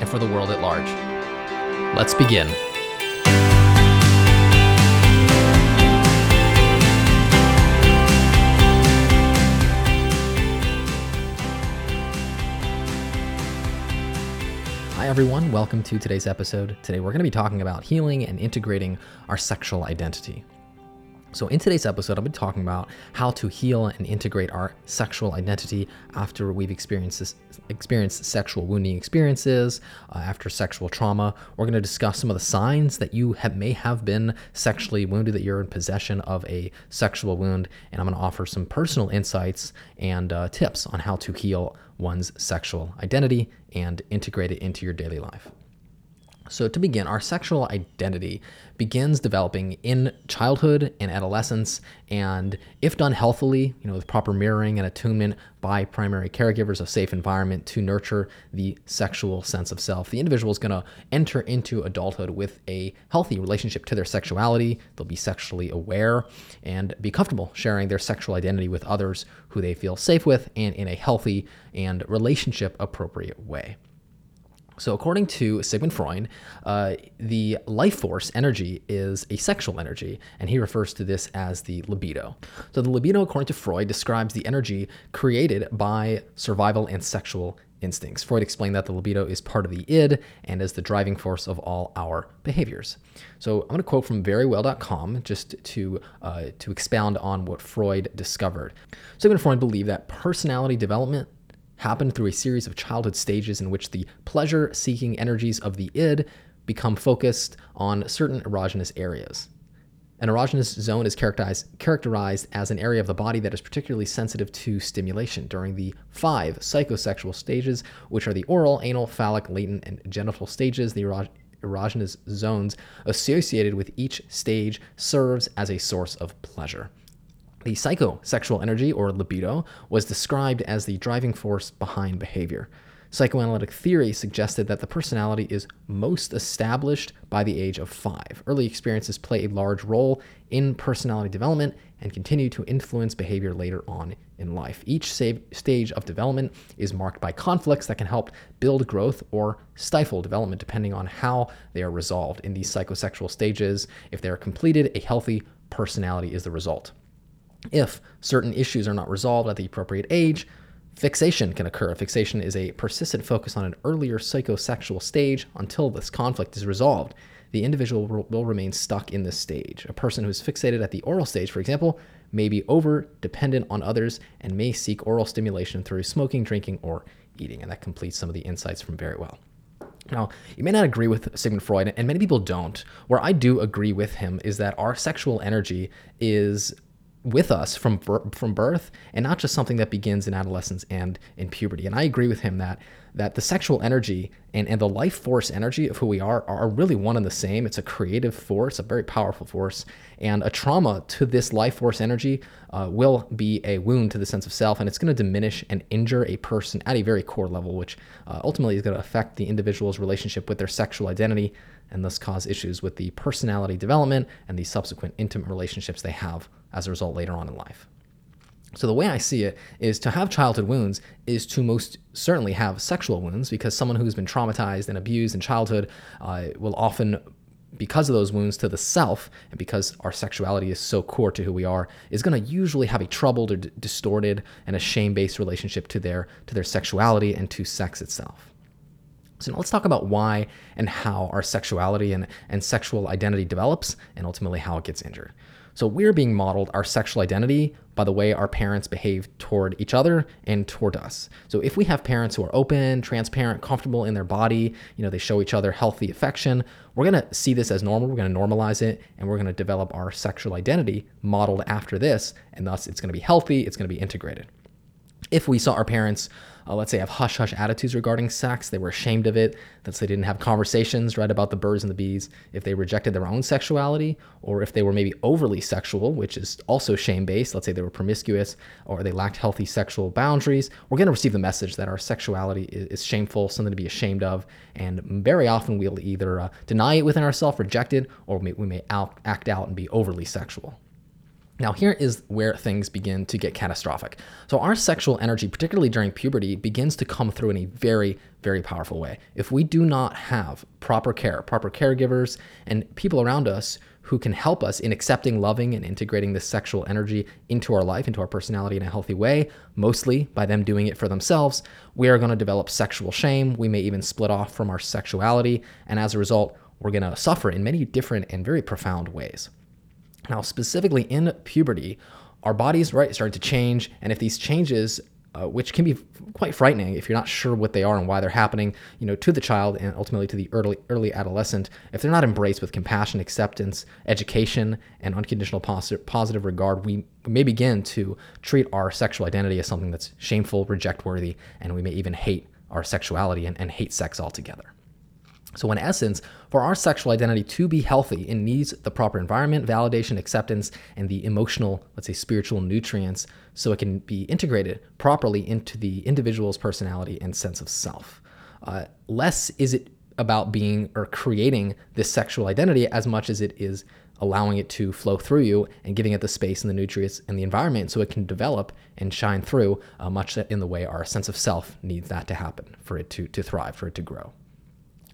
and for the world at large. Let's begin. Hi, everyone. Welcome to today's episode. Today, we're going to be talking about healing and integrating our sexual identity. So, in today's episode, I'll be talking about how to heal and integrate our sexual identity after we've experienced experienced sexual wounding experiences, uh, after sexual trauma. We're going to discuss some of the signs that you have, may have been sexually wounded, that you're in possession of a sexual wound, and I'm going to offer some personal insights and uh, tips on how to heal one's sexual identity and integrate it into your daily life. So, to begin, our sexual identity begins developing in childhood and adolescence, and if done healthily, you know, with proper mirroring and attunement by primary caregivers, a safe environment to nurture the sexual sense of self, the individual is going to enter into adulthood with a healthy relationship to their sexuality. They'll be sexually aware and be comfortable sharing their sexual identity with others who they feel safe with and in a healthy and relationship appropriate way. So, according to Sigmund Freud, uh, the life force energy is a sexual energy, and he refers to this as the libido. So, the libido, according to Freud, describes the energy created by survival and sexual instincts. Freud explained that the libido is part of the id and is the driving force of all our behaviors. So, I'm going to quote from verywell.com just to uh, to expound on what Freud discovered. Sigmund Freud believed that personality development happened through a series of childhood stages in which the pleasure seeking energies of the id become focused on certain erogenous areas. An erogenous zone is characterized, characterized as an area of the body that is particularly sensitive to stimulation during the five psychosexual stages, which are the oral, anal, phallic, latent, and genital stages. The erogenous zones associated with each stage serves as a source of pleasure. The psychosexual energy, or libido, was described as the driving force behind behavior. Psychoanalytic theory suggested that the personality is most established by the age of five. Early experiences play a large role in personality development and continue to influence behavior later on in life. Each stage of development is marked by conflicts that can help build growth or stifle development depending on how they are resolved. In these psychosexual stages, if they are completed, a healthy personality is the result. If certain issues are not resolved at the appropriate age, fixation can occur. Fixation is a persistent focus on an earlier psychosexual stage until this conflict is resolved. The individual will remain stuck in this stage. A person who is fixated at the oral stage, for example, may be over dependent on others and may seek oral stimulation through smoking, drinking, or eating. And that completes some of the insights from Very Well. Now, you may not agree with Sigmund Freud, and many people don't. Where I do agree with him is that our sexual energy is with us from from birth and not just something that begins in adolescence and in puberty. And i agree with him that that the sexual energy and, and the life force energy of who we are are really one and the same. It's a creative force a very powerful force. And a trauma to this life force energy uh, will be a wound to the sense of self and it's going to diminish and injure a person at a very core level which uh, ultimately is going to affect the individual's relationship with their sexual identity and thus cause issues with the personality development and the subsequent intimate relationships they have as a result later on in life. So, the way I see it is to have childhood wounds is to most certainly have sexual wounds because someone who's been traumatized and abused in childhood uh, will often, because of those wounds to the self, and because our sexuality is so core to who we are, is going to usually have a troubled or distorted and a shame based relationship to their, to their sexuality and to sex itself. So now let's talk about why and how our sexuality and, and sexual identity develops and ultimately how it gets injured. So we're being modeled our sexual identity by the way our parents behave toward each other and toward us. So if we have parents who are open, transparent, comfortable in their body, you know, they show each other healthy affection, we're going to see this as normal, we're going to normalize it, and we're going to develop our sexual identity modeled after this, and thus it's going to be healthy, it's going to be integrated. If we saw our parents uh, let's say, have hush hush attitudes regarding sex. They were ashamed of it. That they didn't have conversations, right, about the birds and the bees. If they rejected their own sexuality, or if they were maybe overly sexual, which is also shame based, let's say they were promiscuous or they lacked healthy sexual boundaries, we're going to receive the message that our sexuality is, is shameful, something to be ashamed of. And very often we'll either uh, deny it within ourselves, reject it, or we may, we may out, act out and be overly sexual. Now, here is where things begin to get catastrophic. So, our sexual energy, particularly during puberty, begins to come through in a very, very powerful way. If we do not have proper care, proper caregivers, and people around us who can help us in accepting, loving, and integrating this sexual energy into our life, into our personality in a healthy way, mostly by them doing it for themselves, we are going to develop sexual shame. We may even split off from our sexuality. And as a result, we're going to suffer in many different and very profound ways. Now, specifically in puberty, our bodies right start to change, and if these changes uh, which can be quite frightening if you're not sure what they are and why they're happening, you know, to the child and ultimately to the early early adolescent. If they're not embraced with compassion, acceptance, education, and unconditional positive, positive regard, we may begin to treat our sexual identity as something that's shameful, reject worthy, and we may even hate our sexuality and, and hate sex altogether. So, in essence, for our sexual identity to be healthy, it needs the proper environment, validation, acceptance, and the emotional, let's say spiritual nutrients so it can be integrated properly into the individual's personality and sense of self. Uh, less is it about being or creating this sexual identity as much as it is allowing it to flow through you and giving it the space and the nutrients and the environment so it can develop and shine through uh, much in the way our sense of self needs that to happen for it to, to thrive, for it to grow.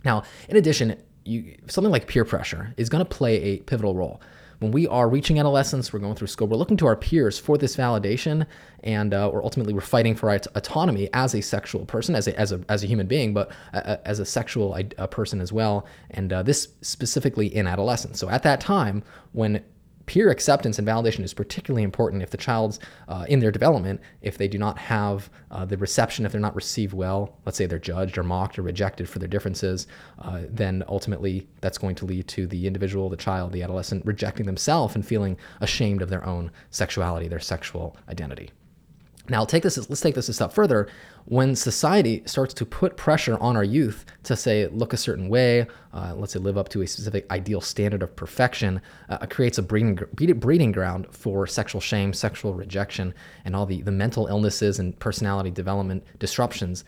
Now, in addition, you, something like peer pressure is going to play a pivotal role. When we are reaching adolescence, we're going through school, we're looking to our peers for this validation, and uh, or ultimately we're fighting for our autonomy as a sexual person, as a, as a, as a human being, but uh, as a sexual uh, person as well. And uh, this specifically in adolescence. So at that time, when peer acceptance and validation is particularly important if the child's uh, in their development, if they do not have uh, the reception, if they're not received well, let's say they're judged or mocked or rejected for their differences, uh, then ultimately that's going to lead to the individual, the child, the adolescent rejecting themselves and feeling ashamed of their own sexuality, their sexual identity. Now, take this. Let's take this a step further. When society starts to put pressure on our youth to say look a certain way, uh, let's say live up to a specific ideal standard of perfection, uh, it creates a breeding breeding ground for sexual shame, sexual rejection, and all the the mental illnesses and personality development disruptions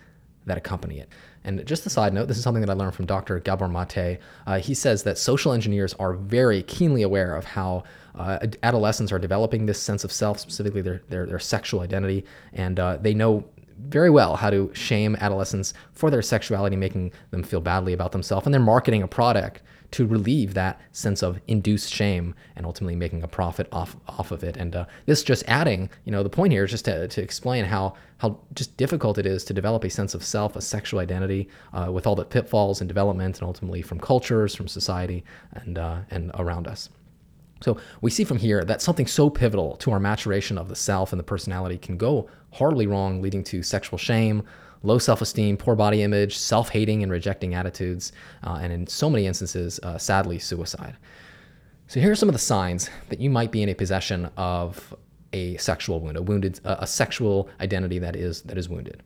that accompany it. And just a side note, this is something that I learned from Dr. Gabor Mate. Uh, he says that social engineers are very keenly aware of how uh, adolescents are developing this sense of self, specifically their, their, their sexual identity, and uh, they know very well how to shame adolescents for their sexuality, making them feel badly about themselves, and they're marketing a product to relieve that sense of induced shame and ultimately making a profit off off of it. And uh, this just adding, you know, the point here is just to, to explain how how just difficult it is to develop a sense of self, a sexual identity, uh, with all the pitfalls and development, and ultimately from cultures, from society, and uh, and around us. So we see from here that something so pivotal to our maturation of the self and the personality can go horribly wrong, leading to sexual shame, low self esteem, poor body image, self hating and rejecting attitudes, uh, and in so many instances, uh, sadly, suicide. So here are some of the signs that you might be in a possession of a sexual wound, a wounded, a sexual identity that is that is wounded.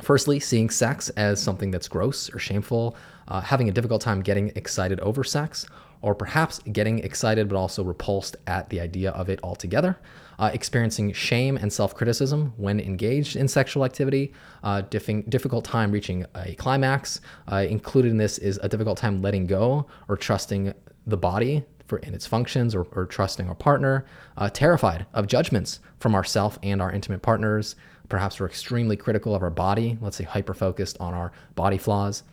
Firstly, seeing sex as something that's gross or shameful, uh, having a difficult time getting excited over sex, or perhaps getting excited but also repulsed at the idea of it altogether, uh, experiencing shame and self criticism when engaged in sexual activity, uh, diff- difficult time reaching a climax. Uh, included in this is a difficult time letting go or trusting the body for, in its functions or, or trusting our partner, uh, terrified of judgments from ourself and our intimate partners. Perhaps we're extremely critical of our body, let's say hyper focused on our body flaws,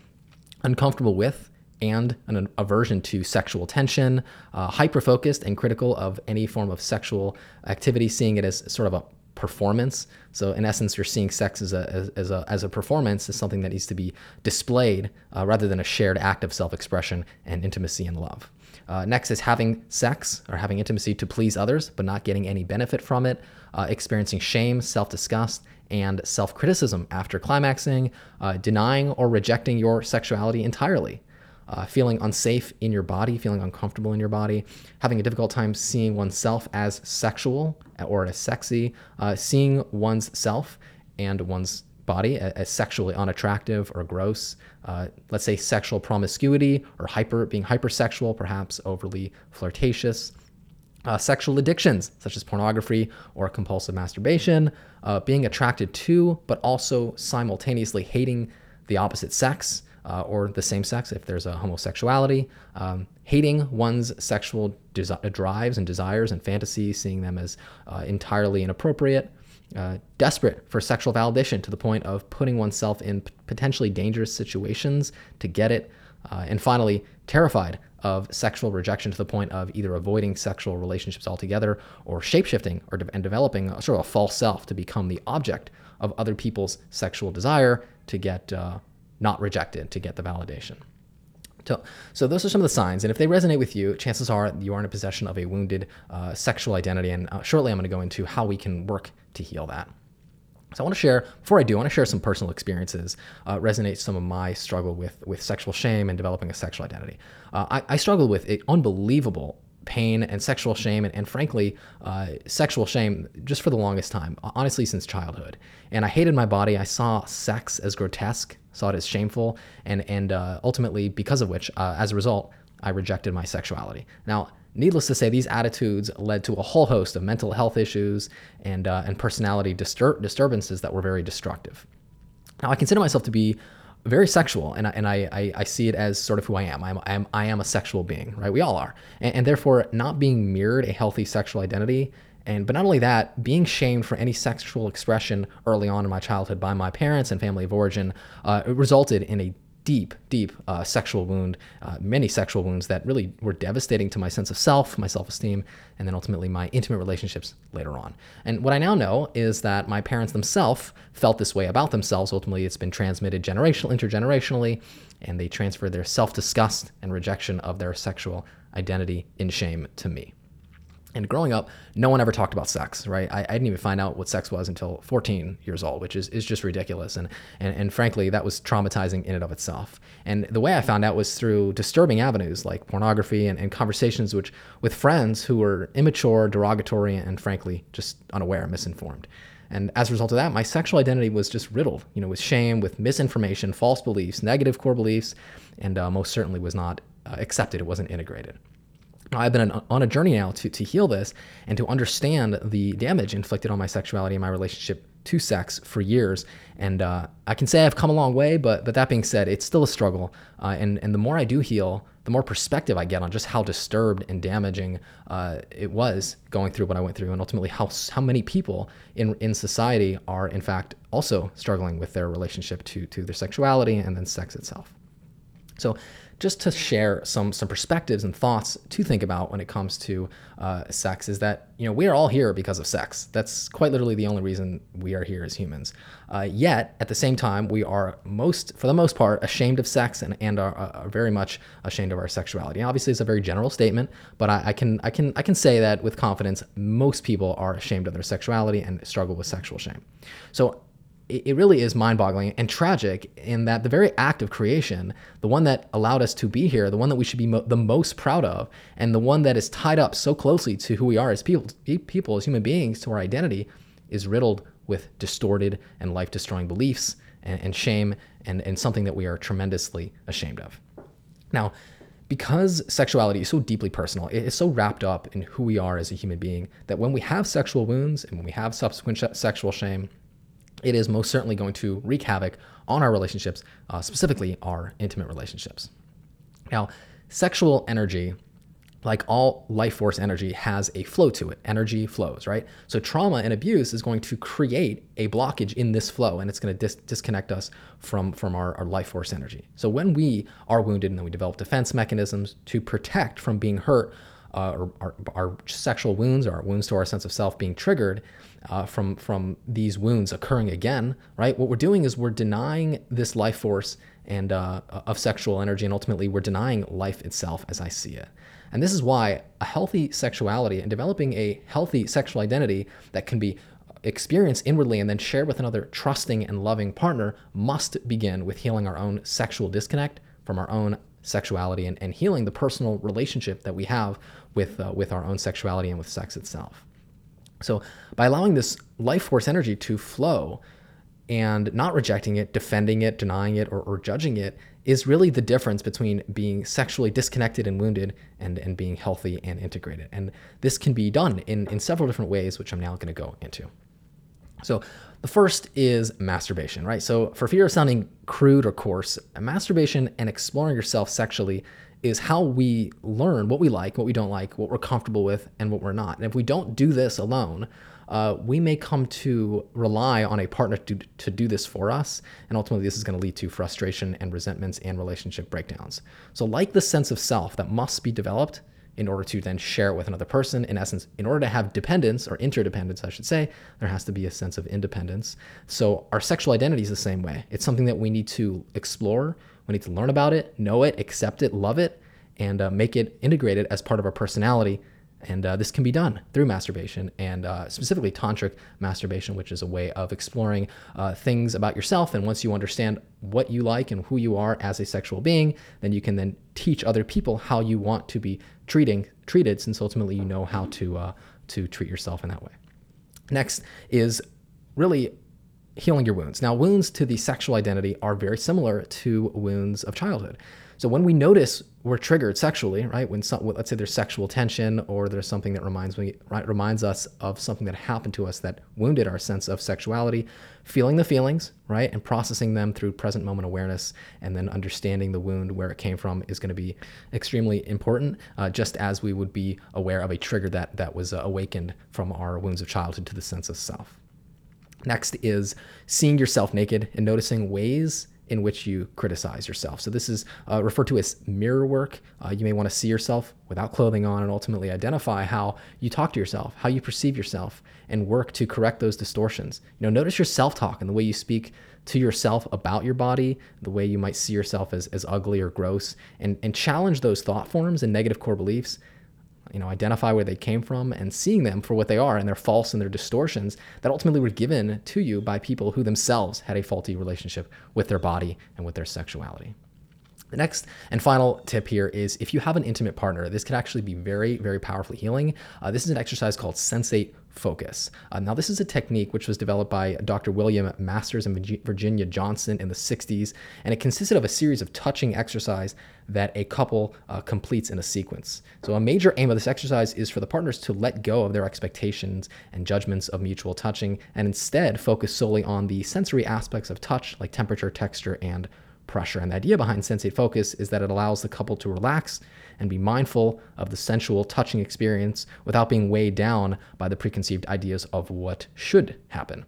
uncomfortable with and an aversion to sexual tension, uh, hyper focused and critical of any form of sexual activity, seeing it as sort of a performance. So in essence, you're seeing sex as a as, a as a performance, as something that needs to be displayed uh, rather than a shared act of self-expression and intimacy and love. Uh, next is having sex or having intimacy to please others, but not getting any benefit from it. Uh, experiencing shame, self-disgust, and self-criticism after climaxing. Uh, denying or rejecting your sexuality entirely uh, feeling unsafe in your body, feeling uncomfortable in your body, having a difficult time seeing oneself as sexual or as sexy, uh, seeing one's self and one's body as sexually unattractive or gross. Uh, let's say sexual promiscuity or hyper being hypersexual, perhaps overly flirtatious. Uh, sexual addictions such as pornography or compulsive masturbation, uh, being attracted to but also simultaneously hating the opposite sex uh, or the same sex if there's a homosexuality, um, hating one's sexual desi- drives and desires and fantasies, seeing them as uh, entirely inappropriate, uh, desperate for sexual validation to the point of putting oneself in potentially dangerous situations to get it, uh, and finally, terrified of sexual rejection to the point of either avoiding sexual relationships altogether or shapeshifting or de- and developing a, sort of a false self to become the object of other people's sexual desire to get uh, not rejected, to get the validation. So, so those are some of the signs, and if they resonate with you, chances are you are in a possession of a wounded uh, sexual identity. And uh, shortly, I'm going to go into how we can work to heal that. So I want to share, before I do, I want to share some personal experiences, uh, resonate some of my struggle with with sexual shame and developing a sexual identity. Uh, I, I struggled with an unbelievable pain and sexual shame, and, and frankly, uh, sexual shame just for the longest time, honestly, since childhood. And I hated my body. I saw sex as grotesque, saw it as shameful, and and uh, ultimately, because of which, uh, as a result, I rejected my sexuality. Now, Needless to say, these attitudes led to a whole host of mental health issues and, uh, and personality distur- disturbances that were very destructive. Now, I consider myself to be very sexual, and, I, and I, I, I, see it as sort of who I am. I'm, I'm, I am a sexual being, right? We all are. And, and therefore, not being mirrored a healthy sexual identity and but not only that, being shamed for any sexual expression early on in my childhood by my parents and family of origin uh, resulted in a deep, deep uh, sexual wound, uh, many sexual wounds that really were devastating to my sense of self, my self esteem, and then ultimately my intimate relationships later on. And what I now know is that my parents themselves felt this way about themselves. Ultimately, it's been transmitted generational, intergenerationally, and they transferred their self disgust and rejection of their sexual identity in shame to me. And growing up, no one ever talked about sex, right? I, I, didn't even find out what sex was until 14 years old, which is, is just ridiculous. And, and, and frankly, that was traumatizing in and of itself. And the way I found out was through disturbing avenues like pornography and, and conversations which, with friends who were immature, derogatory, and frankly, just unaware, misinformed. And as a result of that, my sexual identity was just riddled, you know, with shame, with misinformation, false beliefs, negative core beliefs, and uh, most certainly was not uh, accepted. It wasn't integrated. I've been on a journey now to, to heal this and to understand the damage inflicted on my sexuality and my relationship to sex for years. And uh, I can say I've come a long way, but but that being said, it's still a struggle. Uh, and and the more I do heal, the more perspective I get on just how disturbed and damaging uh, it was going through what I went through, and ultimately how how many people in in society are in fact also struggling with their relationship to to their sexuality and then sex itself. So just to share some some perspectives and thoughts to think about when it comes to uh, sex is that you know we are all here because of sex. That's quite literally the only reason we are here as humans. Uh, yet at the same time, we are most for the most part ashamed of sex and and are, are very much ashamed of our sexuality. Obviously, it's a very general statement, but I, I can I can I can say that with confidence, most people are ashamed of their sexuality and struggle with sexual shame. So it really is mind boggling and tragic in that the very act of creation, the one that allowed us to be here, the one that we should be mo- the most proud of, and the one that is tied up so closely to who we are as people, people, as human beings, to our identity, is riddled with distorted and life destroying beliefs and, and shame and, and something that we are tremendously ashamed of. Now, because sexuality is so deeply personal, it is so wrapped up in who we are as a human being that when we have sexual wounds and when we have subsequent sh- sexual shame, it is most certainly going to wreak havoc on our relationships, uh, specifically our intimate relationships. Now, sexual energy, like all life force energy, has a flow to it. Energy flows, right? So, trauma and abuse is going to create a blockage in this flow and it's going to dis- disconnect us from, from our, our life force energy. So, when we are wounded and then we develop defense mechanisms to protect from being hurt, uh, or our, our, sexual wounds or our wounds to our sense of self being triggered uh, from from these wounds occurring again, right? What we're doing is we're denying this life force and uh, of sexual energy, and ultimately we're denying life itself as I see it. And this is why a healthy sexuality and developing a healthy sexual identity that can be experienced inwardly and then shared with another trusting and loving partner must begin with healing our own sexual disconnect from our own sexuality and, and healing the personal relationship that we have with, uh, with our own sexuality and with sex itself. So, by allowing this life force energy to flow, and not rejecting it, defending it, denying it, or, or judging it is really the difference between being sexually disconnected and wounded and, and being healthy and integrated. And this can be done in, in several different ways, which I'm now going to go into. So, the first is masturbation, right? So, for fear of sounding crude or coarse, masturbation and exploring yourself sexually is how we learn what we like, what we don't like, what we're comfortable with, and what we're not. And if we don't do this alone, uh, we may come to rely on a partner to, to do this for us. And ultimately, this is going to lead to frustration and resentments and relationship breakdowns. So, like the sense of self that must be developed in order to then share it with another person, in essence, in order to have dependence or interdependence, I should say, there has to be a sense of independence. So, our sexual identity is the same way. It's something that we need to explore, we need to learn about it, know it, accept it, love it, and uh, make it integrated as part of our personality and uh, this can be done through masturbation and uh, specifically tantric masturbation, which is a way of exploring uh, things about yourself. And once you understand what you like and who you are as a sexual being, then you can then teach other people how you want to be treating treated, since ultimately you know how to uh, to treat yourself in that way. Next is really healing your wounds. Now, wounds to the sexual identity are very similar to wounds of childhood. So when we notice we're triggered sexually, right? When some, let's say there's sexual tension or there's something that reminds me, right, reminds us of something that happened to us that wounded our sense of sexuality, feeling the feelings, right, and processing them through present moment awareness, and then understanding the wound where it came from is going to be extremely important. Uh, just as we would be aware of a trigger that that was uh, awakened from our wounds of childhood to the sense of self. Next is seeing yourself naked and noticing ways in which you criticize yourself. So this is uh, referred to as mirror work. Uh, you may want to see yourself without clothing on and ultimately identify how you talk to yourself, how you perceive yourself, and work to correct those distortions. You know, notice your self-talk and the way you speak to yourself about your body, the way you might see yourself as, as ugly or gross, and, and challenge those thought forms and negative core beliefs you know, identify where they came from and seeing them for what they are and their faults and their distortions that ultimately were given to you by people who themselves had a faulty relationship with their body and with their sexuality. The next and final tip here is if you have an intimate partner, this can actually be very, very powerfully healing. Uh, this is an exercise called sensate focus. Uh, now, this is a technique which was developed by Dr. William Masters and Virginia Johnson in the 60s, and it consisted of a series of touching exercise that a couple uh, completes in a sequence. So, a major aim of this exercise is for the partners to let go of their expectations and judgments of mutual touching and instead focus solely on the sensory aspects of touch, like temperature, texture, and pressure. And the idea behind sensate focus is that it allows the couple to relax and be mindful of the sensual touching experience without being weighed down by the preconceived ideas of what should happen.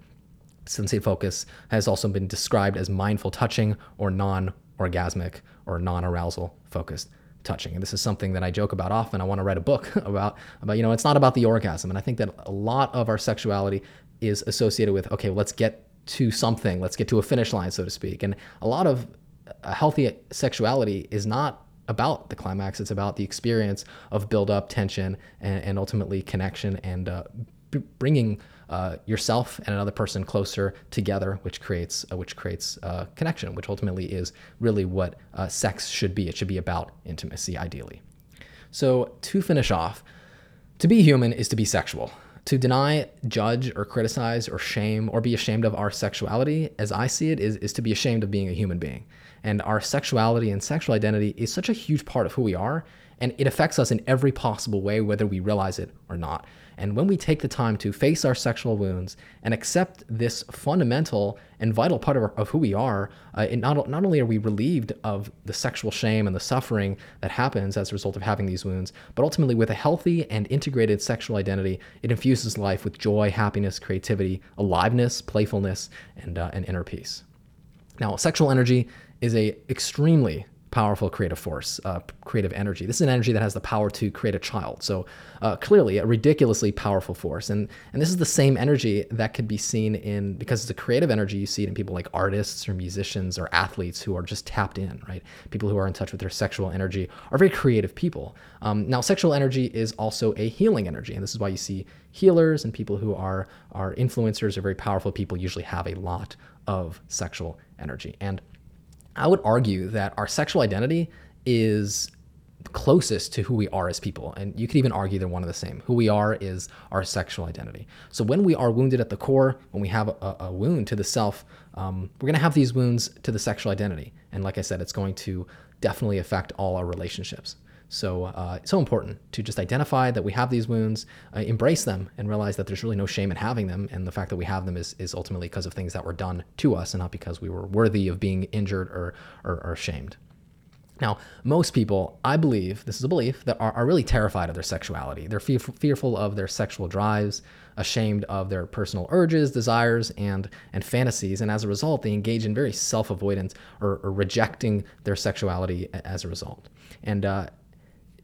Sensate focus has also been described as mindful touching or non orgasmic or non arousal focused touching. And this is something that I joke about often. I want to write a book about, about, you know, it's not about the orgasm. And I think that a lot of our sexuality is associated with, okay, let's get to something, let's get to a finish line, so to speak. And a lot of a healthy sexuality is not about the climax. It's about the experience of build up, tension, and, and ultimately connection and uh, b- bringing uh, yourself and another person closer together, which creates uh, which creates uh, connection, which ultimately is really what uh, sex should be. It should be about intimacy, ideally. So to finish off, to be human is to be sexual. To deny, judge, or criticize, or shame, or be ashamed of our sexuality, as I see it, is, is to be ashamed of being a human being. And our sexuality and sexual identity is such a huge part of who we are, and it affects us in every possible way, whether we realize it or not. And when we take the time to face our sexual wounds and accept this fundamental and vital part of, of who we are, uh, not, not only are we relieved of the sexual shame and the suffering that happens as a result of having these wounds, but ultimately with a healthy and integrated sexual identity, it infuses life with joy, happiness, creativity, aliveness, playfulness, and, uh, and inner peace. Now, sexual energy is a extremely powerful creative force, uh, creative energy. This is an energy that has the power to create a child. So uh, clearly, a ridiculously powerful force. And and this is the same energy that could be seen in because it's a creative energy. You see it in people like artists or musicians or athletes who are just tapped in, right? People who are in touch with their sexual energy are very creative people. Um, now, sexual energy is also a healing energy, and this is why you see healers and people who are are influencers or very powerful people usually have a lot of sexual energy and I would argue that our sexual identity is closest to who we are as people. And you could even argue they're one of the same. Who we are is our sexual identity. So when we are wounded at the core, when we have a, a wound to the self, um, we're going to have these wounds to the sexual identity. And like I said, it's going to definitely affect all our relationships. So uh, so important to just identify that we have these wounds, uh, embrace them, and realize that there's really no shame in having them. And the fact that we have them is, is ultimately because of things that were done to us and not because we were worthy of being injured or, or, or shamed. Now, most people, I believe, this is a belief, that are, are really terrified of their sexuality. They're fe- fearful of their sexual drives, ashamed of their personal urges, desires, and, and fantasies. And as a result, they engage in very self avoidance or, or, rejecting their sexuality as a result. And uh,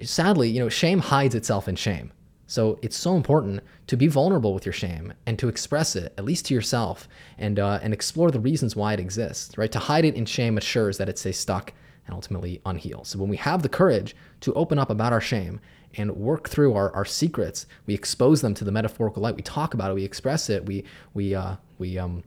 sadly, you know, shame hides itself in shame. So it's so important to be vulnerable with your shame and to express it, at least to yourself, and, uh, and explore the reasons why it exists, right? To hide it in shame assures that it stays stuck and ultimately unhealed. So when we have the courage to open up about our shame and work through our, our secrets, we expose them to the metaphorical light. We talk about it, we express it, we we uh, we um,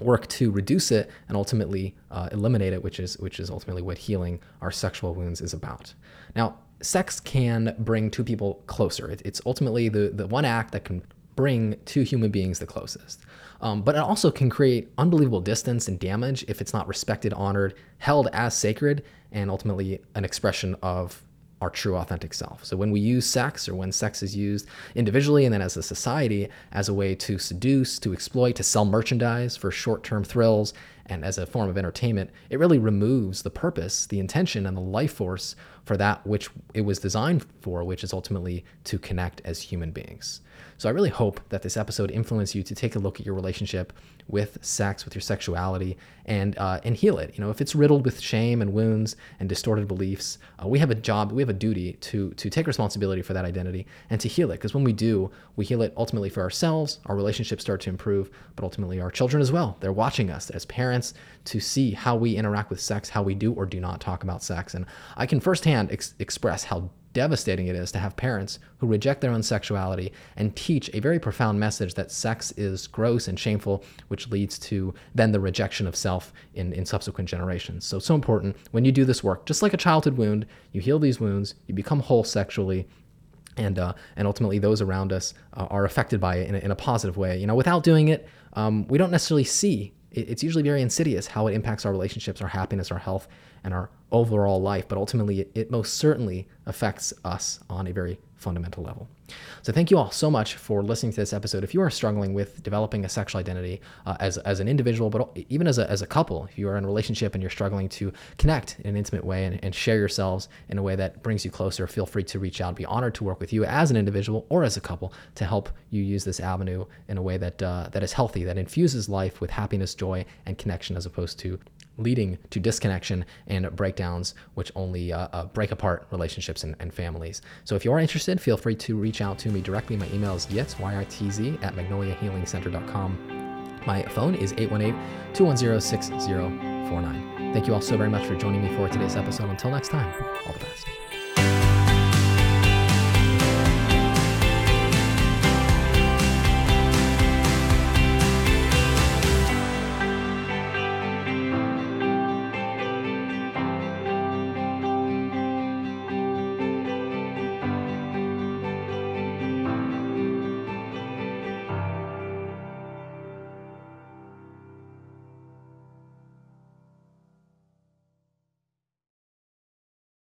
work to reduce it and ultimately uh, eliminate it, which is which is ultimately what healing our sexual wounds is about. Now, sex can bring two people closer. It, it's ultimately the the one act that can bring two human beings the closest. Um, but it also can create unbelievable distance and damage if it's not respected, honored, held as sacred, and ultimately an expression of our true authentic self. So when we use sex or when sex is used individually and then as a society as a way to seduce, to exploit, to sell merchandise for short-term thrills and as a form of entertainment, it really removes the purpose, the intention and the life force for that which it was designed for, which is ultimately to connect as human beings. So I really hope that this episode influenced you to take a look at your relationship with sex, with your sexuality, and uh, and heal it. You know, if it's riddled with shame and wounds and distorted beliefs, uh, we have a job, we have a duty to to take responsibility for that identity and to heal it. Because when we do, we heal it ultimately for ourselves. Our relationships start to improve, but ultimately our children as well. They're watching us as parents to see how we interact with sex, how we do or do not talk about sex, and I can firsthand ex- express how devastating it is to have parents who reject their own sexuality and teach a very profound message that sex is gross and shameful, which leads to then the rejection of self in, in subsequent generations. So, so important when you do this work, just like a childhood wound, you heal these wounds, you become whole sexually. And, uh, and ultimately, those around us uh, are affected by it in a, in a positive way. You know, without doing it, um, we don't necessarily see it's usually very insidious how it impacts our relationships, our happiness, our health, and our overall life. But ultimately, it, most certainly affects us on a very fundamental level. So thank you all so much for listening to this episode. If you are struggling with developing a sexual identity uh, as, as an individual, but even as a, as a couple, if you are in a relationship and you're struggling to connect in an intimate way and, and share yourselves in a way that brings you closer, feel free to reach out. Be honored to work with you as an individual or as a couple to help you use this avenue in a way that uh, that is healthy, that infuses life with happiness, joy, and connection, as opposed to leading to disconnection and breakdowns, which only uh, uh, break apart relationships and, and, families. So if you are interested, feel free to reach out to me directly. My email is yitz, Y-I-T-Z, at magnoliahealingcenter.com. My phone is 818-210-6049. Thank you all so very much for joining me for today's episode. Until next time, all the best.